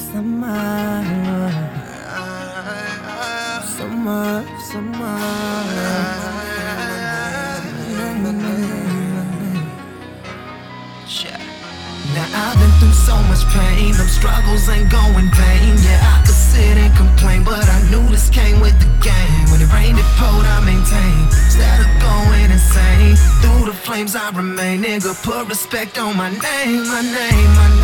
Summer, summer, summer. Now I've been through so much pain, them struggles ain't going vain. Yeah, I could sit and complain, but I knew this came with the game. When it rained, it poured, I maintain. Instead of going insane, through the flames I remain. Nigga, put respect on my name, my name, my name,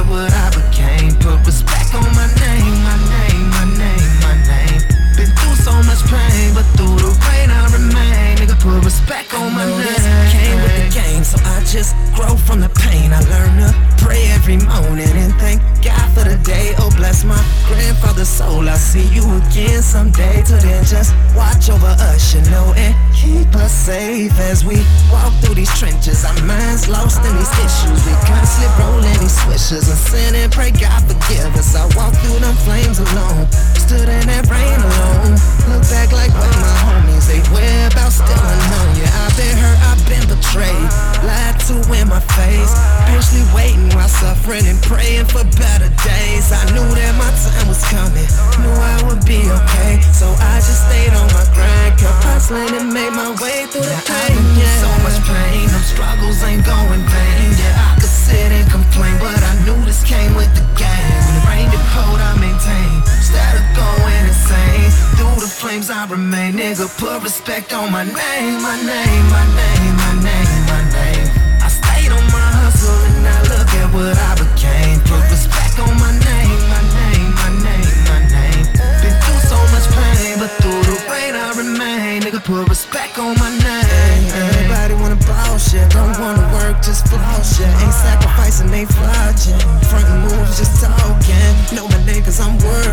at what I became. Put respect on my name, my name, my name, my name. Been through so much pain, but through the rain I remain. Nigga, put respect on my name. Came with the game, so I just grow from the pain. I learn to pray every morning soul. I'll see you again someday. Till then, just watch over us, you know, and keep us safe as we walk through these trenches. Our minds lost in these issues. We constantly rolling these switches and sin and pray God forgive us. I walk through them flames alone, stood in that rain alone. Look back like where my homies they whereabouts still unknown. Yeah, I've been hurt, I've been betrayed, lied to in my face. Patiently waiting while suffering and praying for better days. I knew that my time remain. Nigga, put respect on my name, my name, my name, my name, my name. I stayed on my hustle and now look at what I became. Put respect on my name, my name, my name, my name. Been through so much pain, but through the rain I remain. Nigga, put respect on my name. Everybody wanna ball shit, don't wanna work, just floss shit. Ain't sacrificing, ain't flogging. Front moves, just talking. Know my niggas, I'm working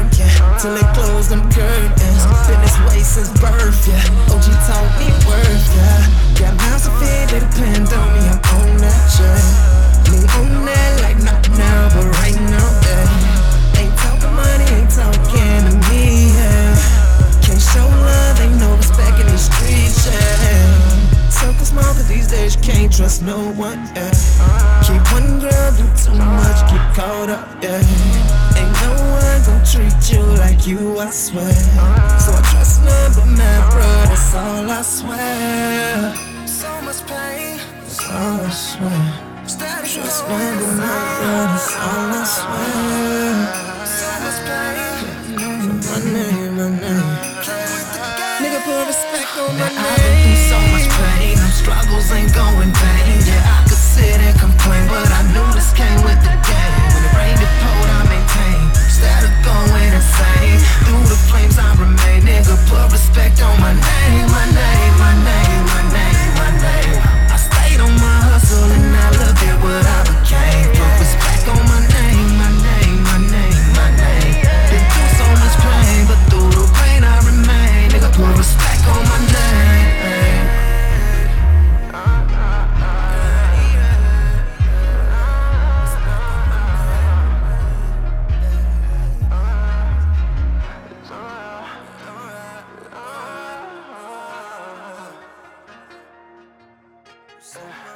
till they close them curtains. Been this way since birth, yeah. OG taught me worth, yeah. Got house to feed, they depend on me, I'm on that shit. Me on that like not now, but right now, yeah. Ain't talking money, ain't talking to me, yeah. Can't show love, ain't no respect in these streets, yeah. Circle small, but these days you can't trust no one, yeah. Keep one girl, do too much, get caught up, yeah. Ain't no one treat you like you, I swear. So I trust none but my brother, that's all I swear. So much pain, that's all I swear. Trust none but my brother, that's all I swear. So much pain, my name, my name. Nigga, put respect on my name. I've been through so much pain, So